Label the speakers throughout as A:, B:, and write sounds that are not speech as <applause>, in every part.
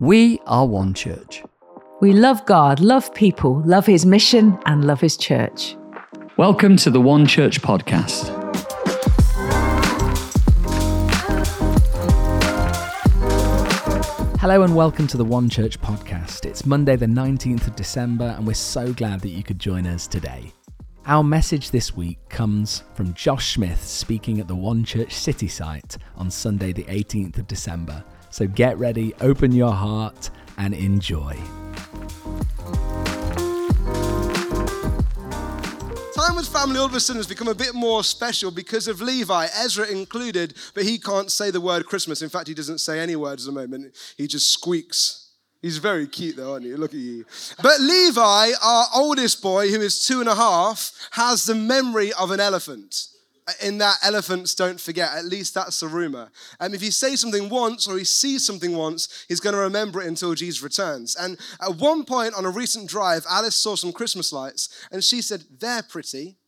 A: We are one church.
B: We love God, love people, love His mission, and love His church.
A: Welcome to the One Church podcast.
C: Hello and welcome to the One Church podcast. It's Monday, the 19th of December, and we're so glad that you could join us today. Our message this week comes from Josh Smith speaking at the One Church City site on Sunday, the 18th of December. So get ready, open your heart, and enjoy.
D: Time with family all of a sudden has become a bit more special because of Levi, Ezra included, but he can't say the word Christmas. In fact, he doesn't say any words at the moment. He just squeaks. He's very cute though, aren't you? Look at you. But Levi, our oldest boy, who is two and a half, has the memory of an elephant in that elephants don't forget. At least that's the rumor. And um, if he says something once or he sees something once, he's going to remember it until Jesus returns. And at one point on a recent drive, Alice saw some Christmas lights and she said, They're pretty.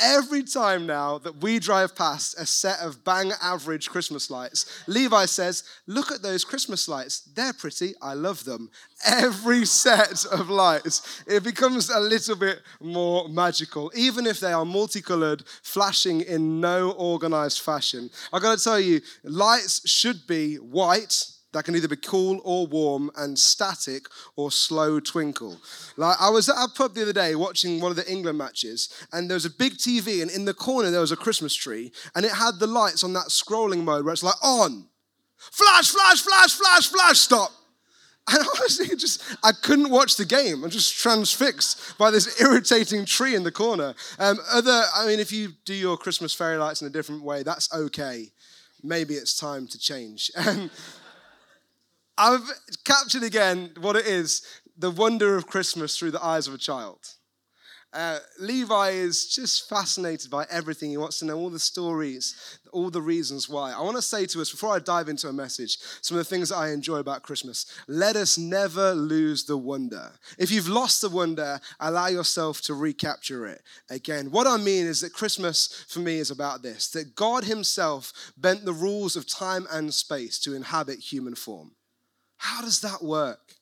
D: Every time now that we drive past a set of bang average Christmas lights, Levi says, Look at those Christmas lights. They're pretty. I love them. Every <laughs> set of lights, it becomes a little bit more magical, even if they are multicolored, flashing in no organized fashion. I gotta tell you, lights should be white that can either be cool or warm and static or slow twinkle. Like I was at a pub the other day watching one of the England matches, and there was a big TV, and in the corner there was a Christmas tree, and it had the lights on that scrolling mode where it's like on, flash, flash, flash, flash, flash, stop. <laughs> And honestly, just I couldn't watch the game. I'm just transfixed by this <laughs> irritating tree in the corner. Um, other, I mean, if you do your Christmas fairy lights in a different way, that's okay. Maybe it's time to change. <laughs> Um, I've captured again what it is the wonder of Christmas through the eyes of a child. Uh, Levi is just fascinated by everything. He wants to know all the stories, all the reasons why. I want to say to us, before I dive into a message, some of the things that I enjoy about Christmas. Let us never lose the wonder. If you've lost the wonder, allow yourself to recapture it again. What I mean is that Christmas for me is about this that God Himself bent the rules of time and space to inhabit human form. How does that work?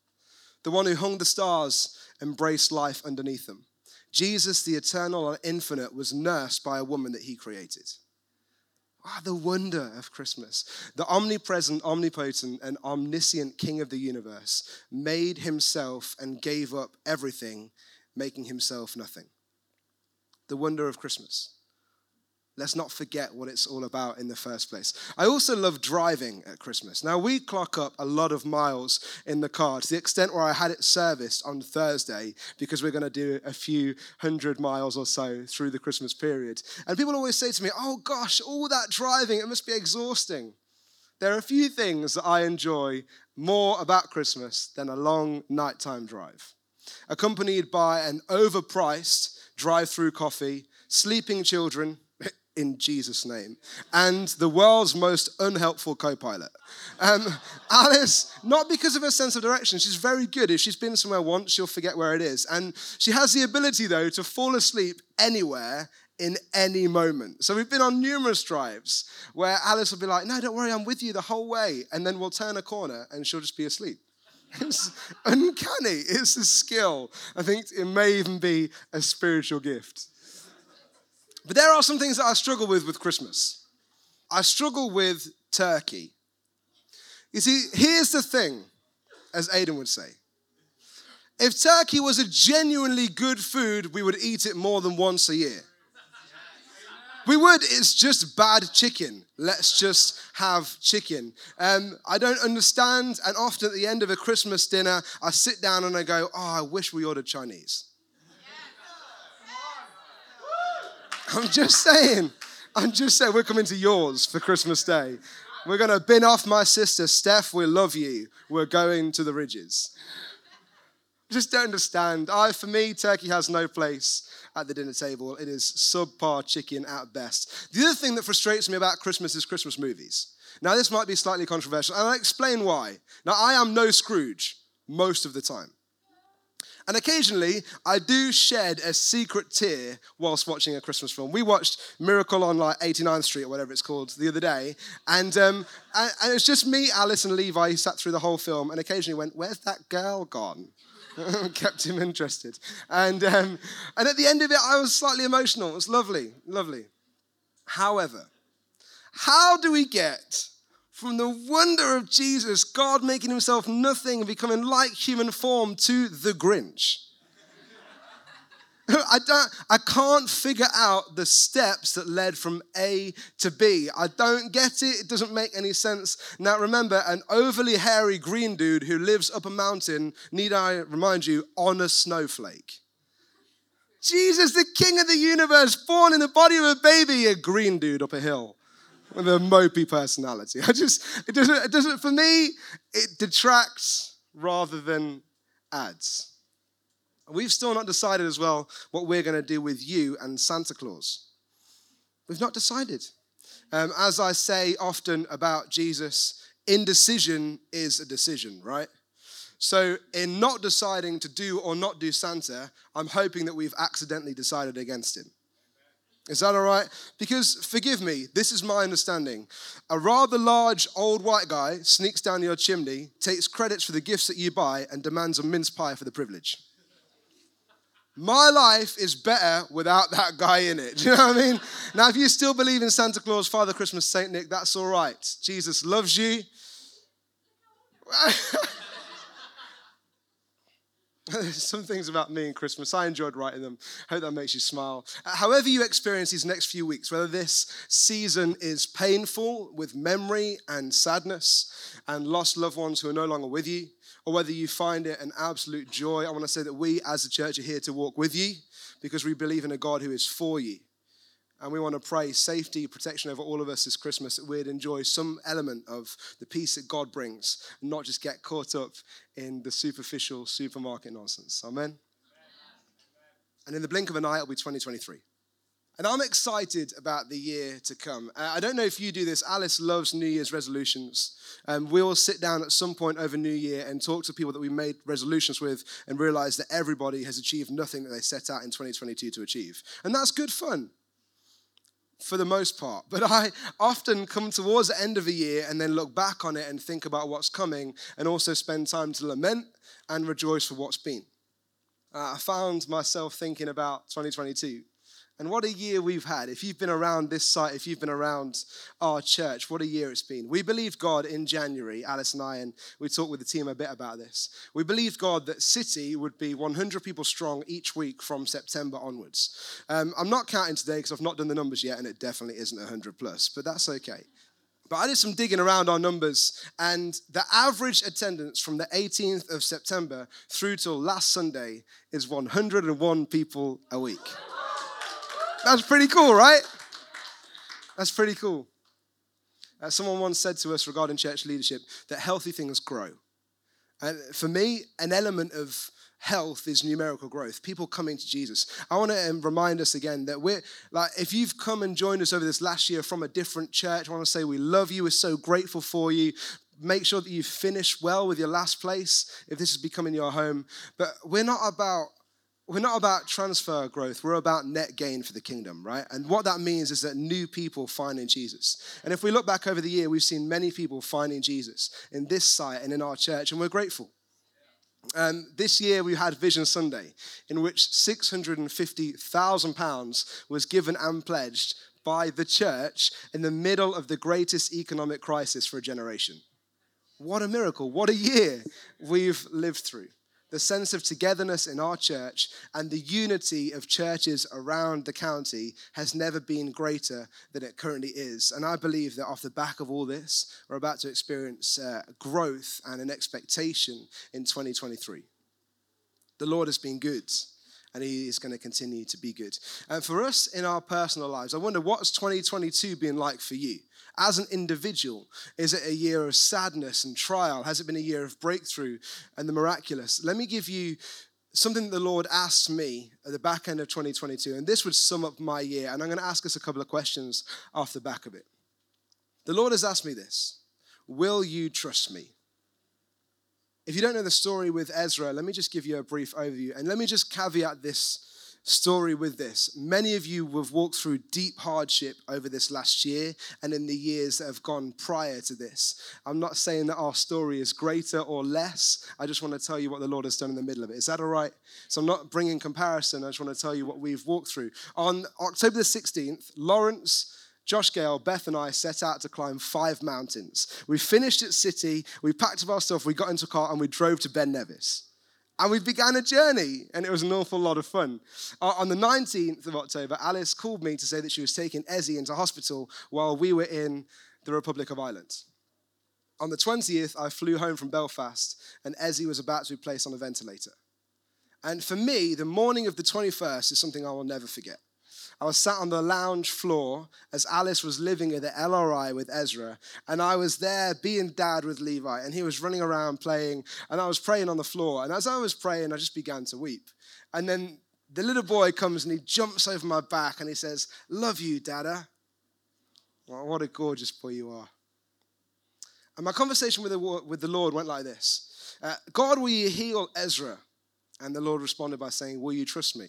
D: The one who hung the stars embraced life underneath them. Jesus, the eternal and infinite, was nursed by a woman that he created. Ah, the wonder of Christmas. The omnipresent, omnipotent, and omniscient King of the universe made himself and gave up everything, making himself nothing. The wonder of Christmas. Let's not forget what it's all about in the first place. I also love driving at Christmas. Now, we clock up a lot of miles in the car to the extent where I had it serviced on Thursday because we're going to do a few hundred miles or so through the Christmas period. And people always say to me, oh gosh, all that driving, it must be exhausting. There are a few things that I enjoy more about Christmas than a long nighttime drive, accompanied by an overpriced drive through coffee, sleeping children in Jesus' name, and the world's most unhelpful co pilot. Um, <laughs> Alice, not because of her sense of direction, she's very good. If she's been somewhere once, she'll forget where it is. And she has the ability, though, to fall asleep anywhere in any moment. So we've been on numerous drives where Alice will be like, No, don't worry, I'm with you the whole way. And then we'll turn a corner and she'll just be asleep. <laughs> It's uncanny. It's a skill. I think it may even be a spiritual gift. But there are some things that I struggle with with Christmas. I struggle with turkey. You see, here's the thing, as Aidan would say. If turkey was a genuinely good food, we would eat it more than once a year. We would, it's just bad chicken. Let's just have chicken. Um, I don't understand, and often at the end of a Christmas dinner, I sit down and I go, Oh, I wish we ordered Chinese. I'm just saying. I'm just saying, we're coming to yours for Christmas Day. We're going to bin off my sister, Steph. We love you. We're going to the ridges. Just don't understand. I, for me, turkey has no place at the dinner table. It is subpar chicken at best. The other thing that frustrates me about Christmas is Christmas movies. Now, this might be slightly controversial, and I'll explain why. Now, I am no Scrooge most of the time. And occasionally, I do shed a secret tear whilst watching a Christmas film. We watched Miracle on like 89th Street or whatever it's called the other day, and, um, and, it was just me, Alice, and Levi who sat through the whole film, and occasionally went, "Where's that girl gone?" <laughs> Kept him interested, and um, and at the end of it, I was slightly emotional. It was lovely, lovely. However, how do we get from the wonder of Jesus, God making himself nothing and becoming like human form, to the Grinch. <laughs> I, don't, I can't figure out the steps that led from A to B. I don't get it. It doesn't make any sense. Now, remember, an overly hairy green dude who lives up a mountain, need I remind you, on a snowflake. Jesus, the king of the universe, born in the body of a baby, a green dude up a hill with a mopey personality. I just, it doesn't, it doesn't, for me, it detracts rather than adds. We've still not decided as well what we're going to do with you and Santa Claus. We've not decided. Um, as I say often about Jesus, indecision is a decision, right? So, in not deciding to do or not do Santa, I'm hoping that we've accidentally decided against him. Is that all right? Because, forgive me, this is my understanding. A rather large old white guy sneaks down your chimney, takes credits for the gifts that you buy, and demands a mince pie for the privilege. My life is better without that guy in it. <laughs> Do you know what I mean? Now, if you still believe in Santa Claus, Father Christmas, Saint Nick, that's all right. Jesus loves you. <laughs> There's <laughs> some things about me and Christmas. I enjoyed writing them. Hope that makes you smile. Uh, however, you experience these next few weeks, whether this season is painful with memory and sadness and lost loved ones who are no longer with you, or whether you find it an absolute joy, I want to say that we as a church are here to walk with you because we believe in a God who is for you. And we want to pray safety, protection over all of us this Christmas, that we'd enjoy some element of the peace that God brings, and not just get caught up in the superficial supermarket nonsense. Amen? And in the blink of an eye, it'll be 2023. And I'm excited about the year to come. Uh, I don't know if you do this. Alice loves New Year's resolutions. Um, we'll sit down at some point over New Year and talk to people that we made resolutions with and realize that everybody has achieved nothing that they set out in 2022 to achieve. And that's good fun for the most part. But I often come towards the end of a year and then look back on it and think about what's coming and also spend time to lament and rejoice for what's been. Uh, I found myself thinking about 2022 and what a year we've had. If you've been around this site, if you've been around our church, what a year it's been. We believed God in January, Alice and I, and we talked with the team a bit about this. We believed God that City would be 100 people strong each week from September onwards. Um, I'm not counting today because I've not done the numbers yet, and it definitely isn't 100 plus, but that's okay. But I did some digging around our numbers, and the average attendance from the 18th of September through till last Sunday is 101 people a week. That's pretty cool, right? That's pretty cool. Uh, someone once said to us regarding church leadership that healthy things grow. And for me, an element of health is numerical growth people coming to jesus i want to um, remind us again that we're like if you've come and joined us over this last year from a different church i want to say we love you we're so grateful for you make sure that you finish well with your last place if this is becoming your home but we're not about we're not about transfer growth, we're about net gain for the kingdom, right? And what that means is that new people finding Jesus. And if we look back over the year, we've seen many people finding Jesus in this site and in our church, and we're grateful. Um, this year we had Vision Sunday, in which £650,000 was given and pledged by the church in the middle of the greatest economic crisis for a generation. What a miracle. What a year we've lived through the sense of togetherness in our church and the unity of churches around the county has never been greater than it currently is. And I believe that off the back of all this, we're about to experience uh, growth and an expectation in 2023. The Lord has been good and he is going to continue to be good. And for us in our personal lives, I wonder what's 2022 been like for you? As an individual? Is it a year of sadness and trial? Has it been a year of breakthrough and the miraculous? Let me give you something that the Lord asked me at the back end of 2022, and this would sum up my year. And I'm going to ask us a couple of questions off the back of it. The Lord has asked me this Will you trust me? If you don't know the story with Ezra, let me just give you a brief overview. And let me just caveat this story with this. Many of you have walked through deep hardship over this last year and in the years that have gone prior to this. I'm not saying that our story is greater or less. I just want to tell you what the Lord has done in the middle of it. Is that all right? So I'm not bringing comparison. I just want to tell you what we've walked through. On October the 16th, Lawrence. Josh Gale, Beth, and I set out to climb five mountains. We finished at City, we packed up our stuff, we got into a car, and we drove to Ben Nevis. And we began a journey, and it was an awful lot of fun. Uh, on the 19th of October, Alice called me to say that she was taking Ezzy into hospital while we were in the Republic of Ireland. On the 20th, I flew home from Belfast, and Ezzy was about to be placed on a ventilator. And for me, the morning of the 21st is something I will never forget. I was sat on the lounge floor as Alice was living at the LRI with Ezra, and I was there being dad with Levi, and he was running around playing, and I was praying on the floor. And as I was praying, I just began to weep. And then the little boy comes and he jumps over my back and he says, Love you, Dada. Well, what a gorgeous boy you are. And my conversation with the, with the Lord went like this uh, God, will you heal Ezra? And the Lord responded by saying, Will you trust me?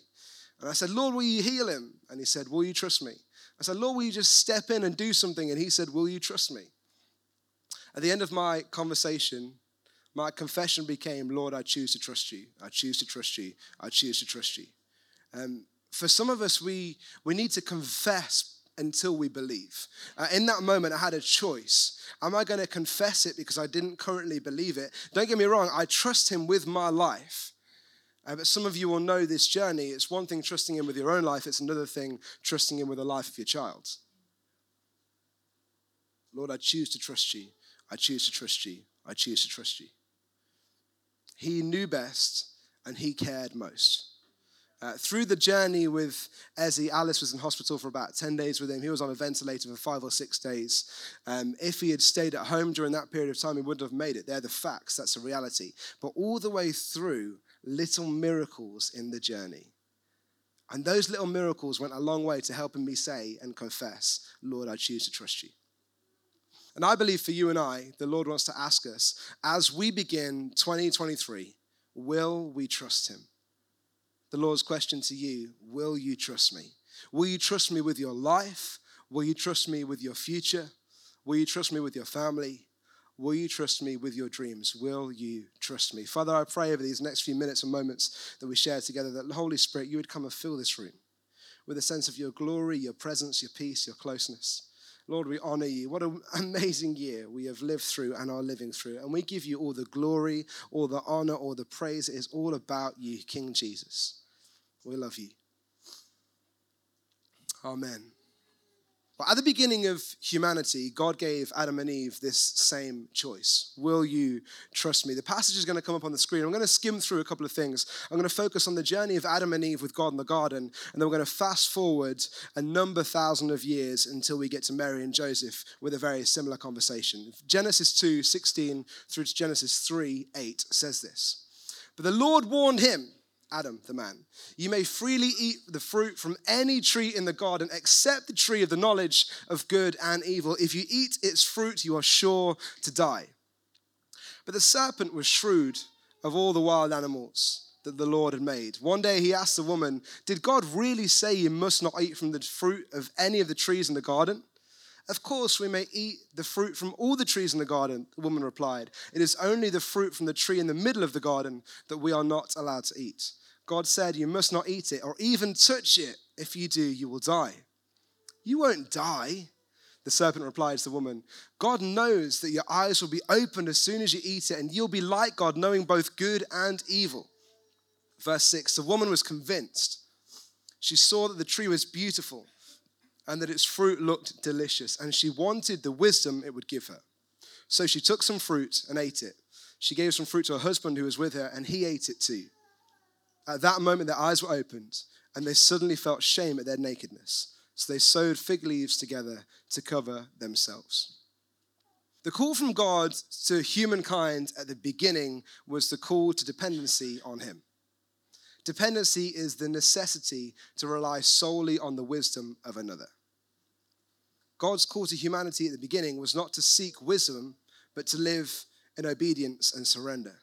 D: And I said, Lord, will you heal him? And he said, Will you trust me? I said, Lord, will you just step in and do something? And he said, Will you trust me? At the end of my conversation, my confession became, Lord, I choose to trust you. I choose to trust you. I choose to trust you. Um, for some of us, we, we need to confess until we believe. Uh, in that moment, I had a choice. Am I going to confess it because I didn't currently believe it? Don't get me wrong, I trust Him with my life. Uh, but some of you will know this journey. It's one thing trusting Him with your own life, it's another thing trusting Him with the life of your child. Lord, I choose to trust you. I choose to trust you. I choose to trust you. He knew best and He cared most. Uh, through the journey with Ezzy, Alice was in hospital for about 10 days with him. He was on a ventilator for five or six days. Um, if he had stayed at home during that period of time, he wouldn't have made it. They're the facts, that's the reality. But all the way through, little miracles in the journey. And those little miracles went a long way to helping me say and confess, Lord, I choose to trust you. And I believe for you and I, the Lord wants to ask us as we begin 2023, will we trust him? The Lord's question to you will you trust me? Will you trust me with your life? Will you trust me with your future? Will you trust me with your family? Will you trust me with your dreams? Will you trust me? Father, I pray over these next few minutes and moments that we share together that the Holy Spirit, you would come and fill this room with a sense of your glory, your presence, your peace, your closeness. Lord, we honor you. What an <laughs> amazing year we have lived through and are living through. And we give you all the glory, all the honor, all the praise. It is all about you, King Jesus. We love you. Amen. But at the beginning of humanity, God gave Adam and Eve this same choice. Will you trust me? The passage is going to come up on the screen. I'm going to skim through a couple of things. I'm going to focus on the journey of Adam and Eve with God in the garden, and then we're going to fast forward a number thousand of years until we get to Mary and Joseph with a very similar conversation. Genesis 2 16 through to Genesis 3 8 says this. But the Lord warned him Adam, the man. You may freely eat the fruit from any tree in the garden except the tree of the knowledge of good and evil. If you eat its fruit, you are sure to die. But the serpent was shrewd of all the wild animals that the Lord had made. One day he asked the woman, Did God really say you must not eat from the fruit of any of the trees in the garden? Of course, we may eat the fruit from all the trees in the garden, the woman replied. It is only the fruit from the tree in the middle of the garden that we are not allowed to eat. God said, You must not eat it or even touch it. If you do, you will die. You won't die. The serpent replied to the woman, God knows that your eyes will be opened as soon as you eat it, and you'll be like God, knowing both good and evil. Verse 6 The woman was convinced. She saw that the tree was beautiful and that its fruit looked delicious, and she wanted the wisdom it would give her. So she took some fruit and ate it. She gave some fruit to her husband who was with her, and he ate it too. At that moment, their eyes were opened, and they suddenly felt shame at their nakedness. So they sewed fig leaves together to cover themselves. The call from God to humankind at the beginning was the call to dependency on Him. Dependency is the necessity to rely solely on the wisdom of another. God's call to humanity at the beginning was not to seek wisdom, but to live in obedience and surrender.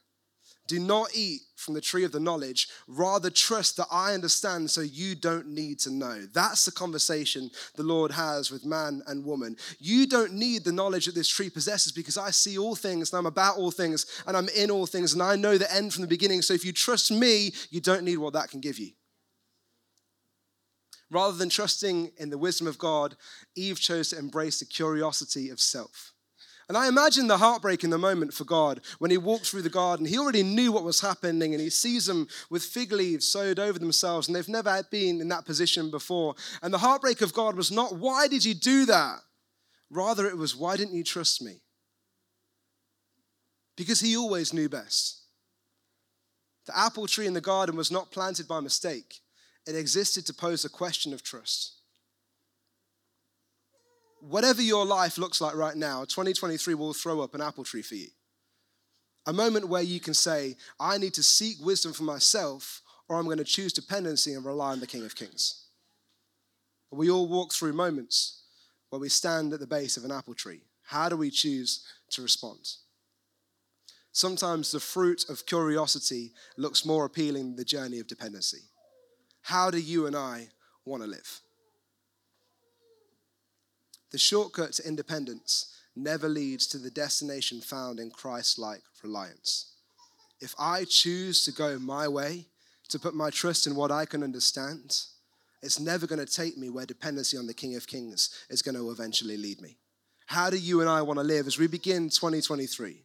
D: Do not eat from the tree of the knowledge. Rather, trust that I understand so you don't need to know. That's the conversation the Lord has with man and woman. You don't need the knowledge that this tree possesses because I see all things and I'm about all things and I'm in all things and I know the end from the beginning. So if you trust me, you don't need what that can give you. Rather than trusting in the wisdom of God, Eve chose to embrace the curiosity of self. And I imagine the heartbreak in the moment for God when he walked through the garden. He already knew what was happening and he sees them with fig leaves sewed over themselves and they've never been in that position before. And the heartbreak of God was not, why did you do that? Rather, it was, why didn't you trust me? Because he always knew best. The apple tree in the garden was not planted by mistake, it existed to pose a question of trust whatever your life looks like right now, 2023 will throw up an apple tree for you. A moment where you can say, I need to seek wisdom for myself, or I'm going to choose dependency and rely on the King of Kings. We all walk through moments where we stand at the base of an apple tree. How do we choose to respond? Sometimes the fruit of curiosity looks more appealing than the journey of dependency. How do you and I want to live? The shortcut to independence never leads to the destination found in Christ like reliance. If I choose to go my way, to put my trust in what I can understand, it's never going to take me where dependency on the King of Kings is going to eventually lead me. How do you and I want to live as we begin 2023?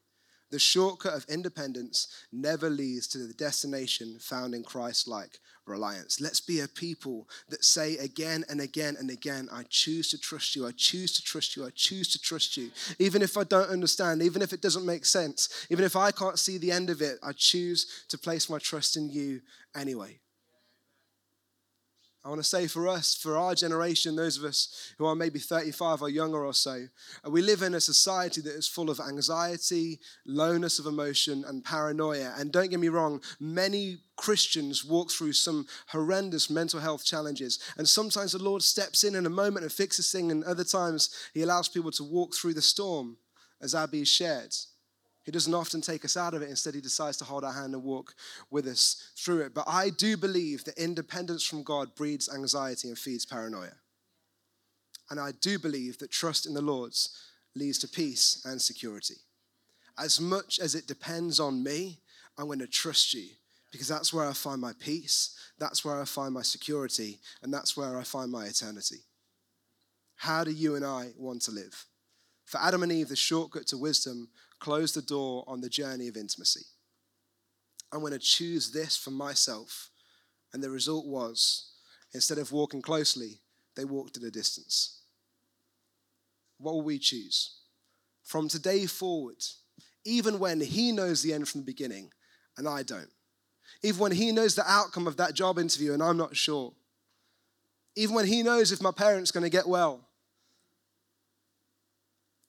D: The shortcut of independence never leads to the destination found in Christ like reliance. Let's be a people that say again and again and again, I choose to trust you, I choose to trust you, I choose to trust you. Even if I don't understand, even if it doesn't make sense, even if I can't see the end of it, I choose to place my trust in you anyway. I want to say for us, for our generation, those of us who are maybe 35 or younger or so, uh, we live in a society that is full of anxiety, lowness of emotion, and paranoia. And don't get me wrong, many Christians walk through some horrendous mental health challenges. And sometimes the Lord steps in in a moment and fixes things, and other times He allows people to walk through the storm, as Abby shared. He doesn't often take us out of it. Instead, he decides to hold our hand and walk with us through it. But I do believe that independence from God breeds anxiety and feeds paranoia. And I do believe that trust in the Lord's leads to peace and security. As much as it depends on me, I'm going to trust you because that's where I find my peace, that's where I find my security, and that's where I find my eternity. How do you and I want to live? For Adam and Eve, the shortcut to wisdom closed the door on the journey of intimacy. I'm going to choose this for myself. And the result was, instead of walking closely, they walked at a distance. What will we choose? From today forward, even when he knows the end from the beginning and I don't, even when he knows the outcome of that job interview and I'm not sure, even when he knows if my parents are going to get well,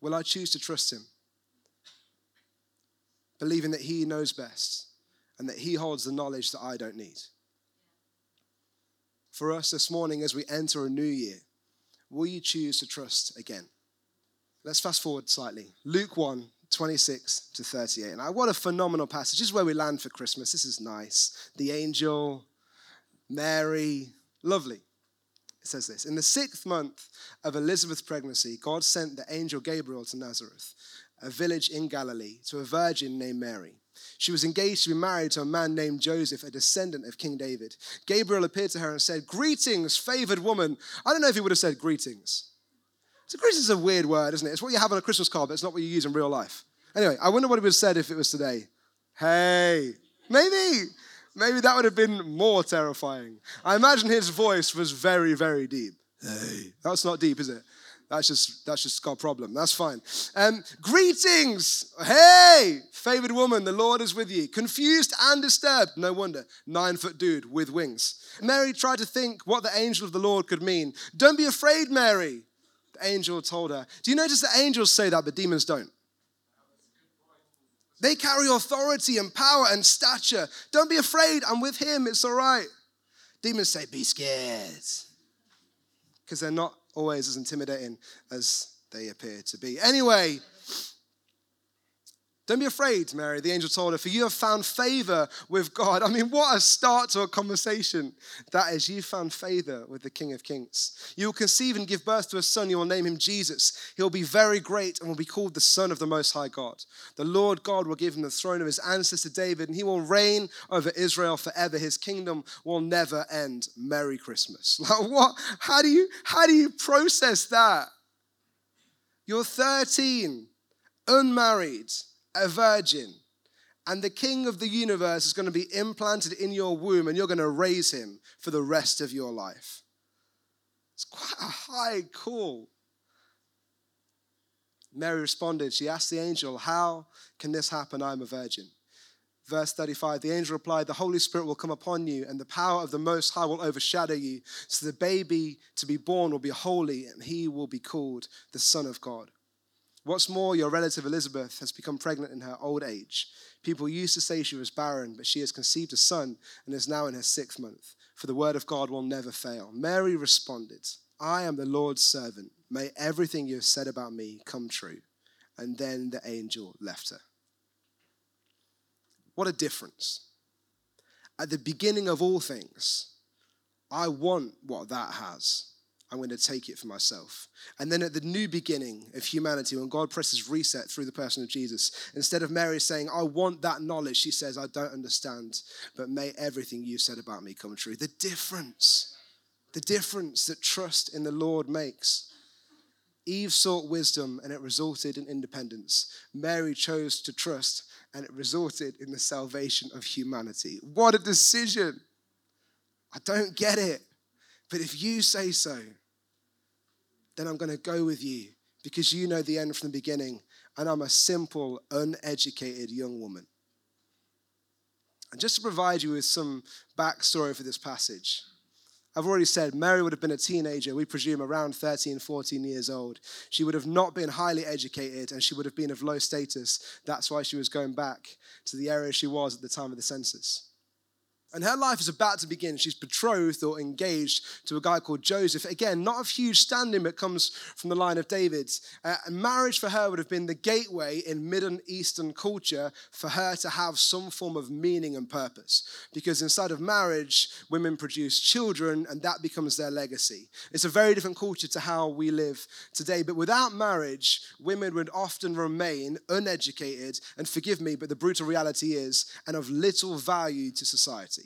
D: will I choose to trust him? Believing that He knows best and that He holds the knowledge that I don't need. For us this morning, as we enter a new year, will you choose to trust again? Let's fast forward slightly. Luke 1 26 to 38. Now, what a phenomenal passage. This is where we land for Christmas. This is nice. The angel, Mary, lovely. It says this In the sixth month of Elizabeth's pregnancy, God sent the angel Gabriel to Nazareth a village in Galilee, to a virgin named Mary. She was engaged to be married to a man named Joseph, a descendant of King David. Gabriel appeared to her and said, Greetings, favored woman. I don't know if he would have said greetings. So, greetings is a weird word, isn't it? It's what you have on a Christmas card, but it's not what you use in real life. Anyway, I wonder what he would have said if it was today. Hey, maybe, maybe that would have been more terrifying. I imagine his voice was very, very deep. Hey, that's not deep, is it? That's just that's just God's problem. That's fine. Um, greetings. Hey, favored woman, the Lord is with you. Confused and disturbed. No wonder. Nine foot dude with wings. Mary tried to think what the angel of the Lord could mean. Don't be afraid, Mary. The angel told her. Do you notice that angels say that, but demons don't? They carry authority and power and stature. Don't be afraid. I'm with him. It's all right. Demons say, be scared. Because they're not always as intimidating as they appear to be. Anyway, Don't be afraid, Mary, the angel told her, for you have found favor with God. I mean, what a start to a conversation. That is, you found favor with the King of Kings. You will conceive and give birth to a son. You will name him Jesus. He will be very great and will be called the Son of the Most High God. The Lord God will give him the throne of his ancestor David, and he will reign over Israel forever. His kingdom will never end. Merry Christmas. <laughs> Like, what? How do you, how do you process that? You're 13, unmarried a virgin, and the king of the universe is going to be implanted in your womb, and you're going to raise him for the rest of your life. It's quite a high call. Mary responded, she asked the angel, How can this happen? I'm a virgin. Verse 35 The angel replied, The Holy Spirit will come upon you, and the power of the Most High will overshadow you. So the baby to be born will be holy, and he will be called the Son of God. What's more, your relative Elizabeth has become pregnant in her old age. People used to say she was barren, but she has conceived a son and is now in her sixth month, for the word of God will never fail. Mary responded, I am the Lord's servant. May everything you have said about me come true. And then the angel left her. What a difference. At the beginning of all things, I want what that has. I'm going to take it for myself. And then at the new beginning of humanity, when God presses reset through the person of Jesus, instead of Mary saying, I want that knowledge, she says, I don't understand, but may everything you said about me come true. The difference, the difference that trust in the Lord makes. Eve sought wisdom and it resulted in independence. Mary chose to trust and it resulted in the salvation of humanity. What a decision! I don't get it. But if you say so, then I'm going to go with you because you know the end from the beginning, and I'm a simple, uneducated young woman. And just to provide you with some backstory for this passage, I've already said Mary would have been a teenager, we presume around 13, 14 years old. She would have not been highly educated and she would have been of low status. That's why she was going back to the area she was at the time of the census. And her life is about to begin. She's betrothed or engaged to a guy called Joseph. Again, not of huge standing, but comes from the line of David. Uh, marriage for her would have been the gateway in Middle Eastern culture for her to have some form of meaning and purpose. Because inside of marriage, women produce children, and that becomes their legacy. It's a very different culture to how we live today. But without marriage, women would often remain uneducated, and forgive me, but the brutal reality is, and of little value to society.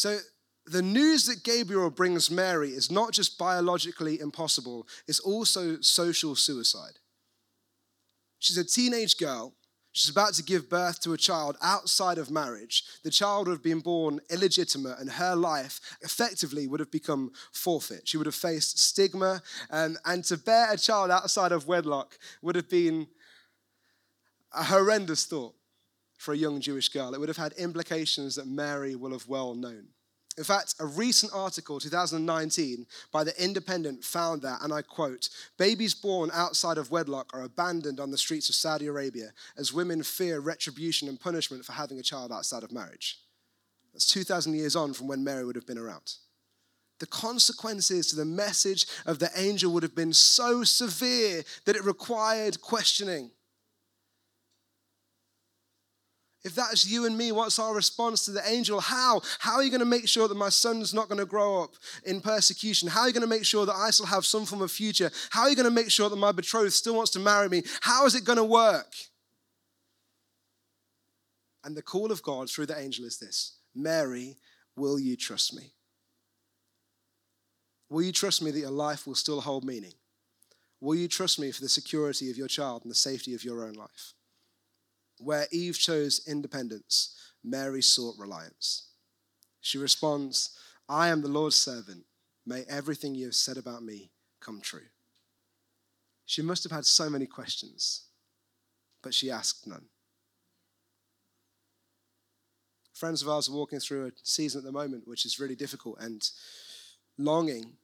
D: So the news that Gabriel brings Mary is not just biologically impossible, it's also social suicide. She's a teenage girl. She's about to give birth to a child outside of marriage. The child would have been born illegitimate, and her life effectively would have become forfeit. She would have faced stigma, and, and to bear a child outside of wedlock would have been a horrendous thought for a young Jewish girl. It would have had implications that Mary will have well known. In fact, a recent article, 2019, by The Independent found that, and I quote, babies born outside of wedlock are abandoned on the streets of Saudi Arabia as women fear retribution and punishment for having a child outside of marriage. That's 2,000 years on from when Mary would have been around. The consequences to the message of the angel would have been so severe that it required questioning. If that's you and me, what's our response to the angel? How? How are you going to make sure that my son's not going to grow up in persecution? How are you going to make sure that I still have some form of future? How are you going to make sure that my betrothed still wants to marry me? How is it going to work? And the call of God through the angel is this Mary, will you trust me? Will you trust me that your life will still hold meaning? Will you trust me for the security of your child and the safety of your own life? Where Eve chose independence, Mary sought reliance. She responds, I am the Lord's servant. May everything you have said about me come true. She must have had so many questions, but she asked none. Friends of ours are walking through a season at the moment which is really difficult and longing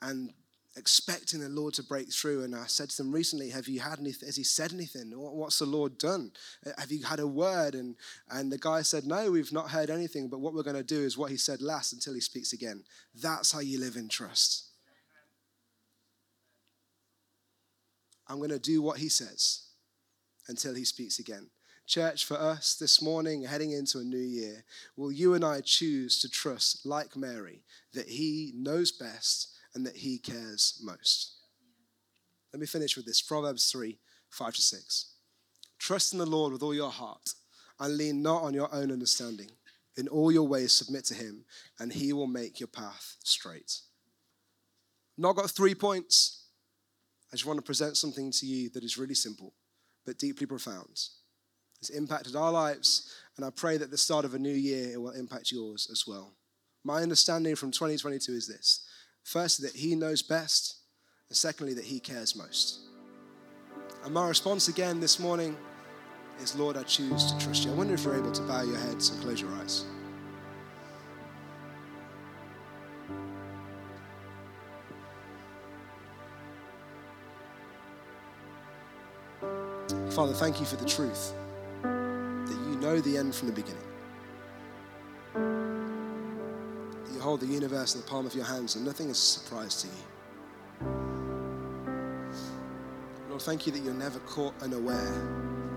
D: and expecting the Lord to break through. And I said to them recently, Have you had anything? Has He said anything? What's the Lord done? Uh, have you had a word? And, and the guy said, No, we've not heard anything. But what we're going to do is what He said last until He speaks again. That's how you live in trust. I'm going to do what He says. until he speaks again. Church, for us this morning, heading into a new year, will you and I choose to trust, like Mary, that he knows best and that he cares most? Let me finish with this Proverbs 3 5 to 6. Trust in the Lord with all your heart and lean not on your own understanding. In all your ways, submit to him, and he will make your path straight. Not got three points. I just want to present something to you that is really simple, but deeply profound. It's impacted our lives, and I pray that the start of a new year, it will impact yours as well. My understanding from 2022 is this firstly, that he knows best, and secondly, that he cares most. And my response again this morning is, Lord, I choose to trust you. I wonder if you're able to bow your heads and close your eyes. Father, thank you for the truth that you know the end from the beginning. Hold the universe in the palm of your hands and nothing is a surprise to you. Lord, thank you that you're never caught unaware.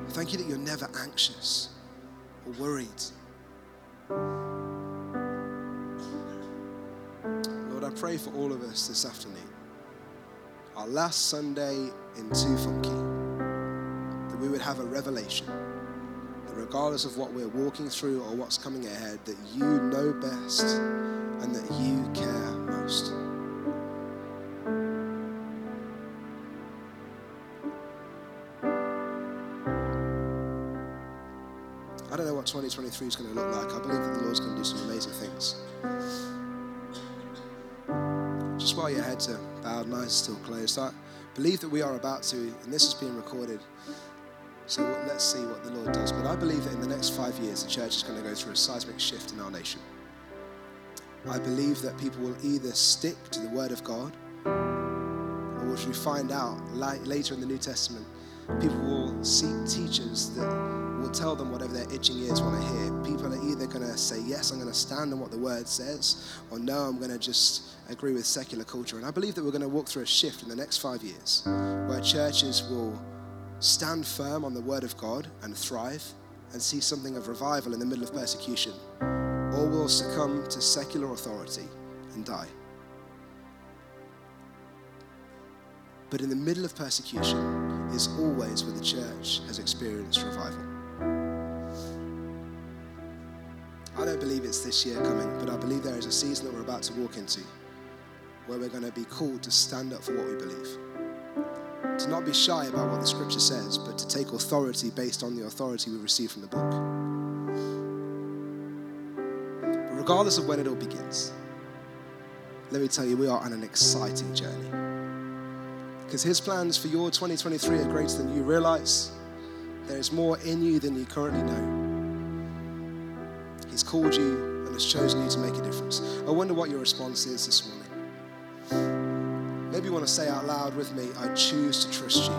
D: Thank you that you're never anxious or worried. Lord, I pray for all of us this afternoon. Our last Sunday in Too Funky that we would have a revelation that regardless of what we're walking through or what's coming ahead, that you know best and that you care most. I don't know what 2023 is going to look like. I believe that the Lord's going to do some amazing things. Just while your heads are bowed, nice, still closed, I believe that we are about to, and this is being recorded. So let's see what the Lord does. But I believe that in the next five years, the church is going to go through a seismic shift in our nation. I believe that people will either stick to the Word of God, or which we find out later in the New Testament, people will seek teachers that will tell them whatever their itching ears want to hear. People are either going to say, Yes, I'm going to stand on what the Word says, or No, I'm going to just agree with secular culture. And I believe that we're going to walk through a shift in the next five years where churches will stand firm on the word of God and thrive and see something of revival in the middle of persecution, or will succumb to secular authority and die. But in the middle of persecution is always where the church has experienced revival. I don't believe it's this year coming, but I believe there is a season that we're about to walk into where we're going to be called to stand up for what we believe to not be shy about what the scripture says, but to take authority based on the authority we receive from the book. Regardless of when it all begins, let me tell you, we are on an exciting journey. Because his plans for your 2023 are greater than you realize. There is more in you than you currently know. He's called you and has chosen you to make a difference. I wonder what your response is this morning. Maybe you want to say out loud with me, I choose to trust you.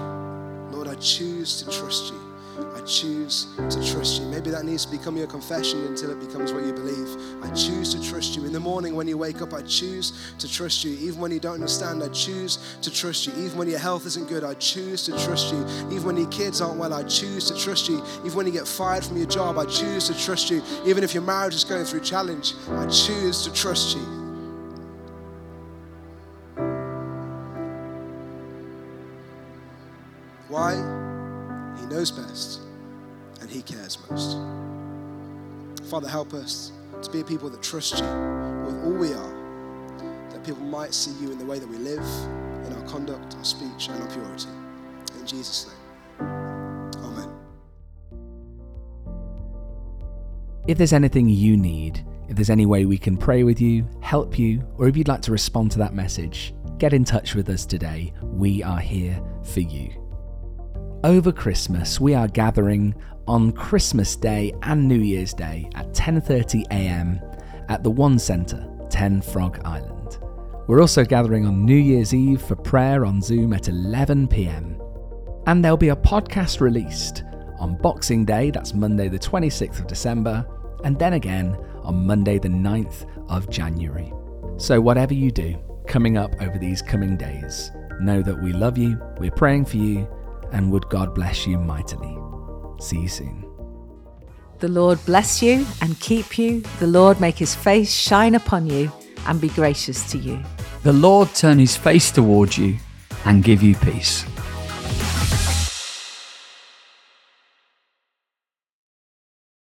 D: Lord, I choose to trust you. I choose to trust you. Maybe that needs to become your confession until it becomes what you believe. I choose to trust you. In the morning when you wake up, I choose to trust you. Even when you don't understand, I choose to trust you. Even when your health isn't good, I choose to trust you. Even when your kids aren't well, I choose to trust you. Even when you get fired from your job, I choose to trust you. Even if your marriage is going through challenge, I choose to trust you. Knows best and He cares most. Father, help us to be a people that trust you with all we are, that people might see you in the way that we live, in our conduct, our speech, and our purity. In Jesus' name. Amen.
C: If there's anything you need, if there's any way we can pray with you, help you, or if you'd like to respond to that message, get in touch with us today. We are here for you. Over Christmas, we are gathering on Christmas Day and New Year's Day at 10:30 a.m. at the One Centre, 10 Frog Island. We're also gathering on New Year's Eve for prayer on Zoom at 11 p.m. And there'll be a podcast released on Boxing Day, that's Monday the 26th of December, and then again on Monday the 9th of January. So whatever you do coming up over these coming days, know that we love you, we're praying for you, and would God bless you mightily. See you soon.
B: The Lord bless you and keep you. The Lord make his face shine upon you and be gracious to you.
A: The Lord turn his face towards you and give you peace.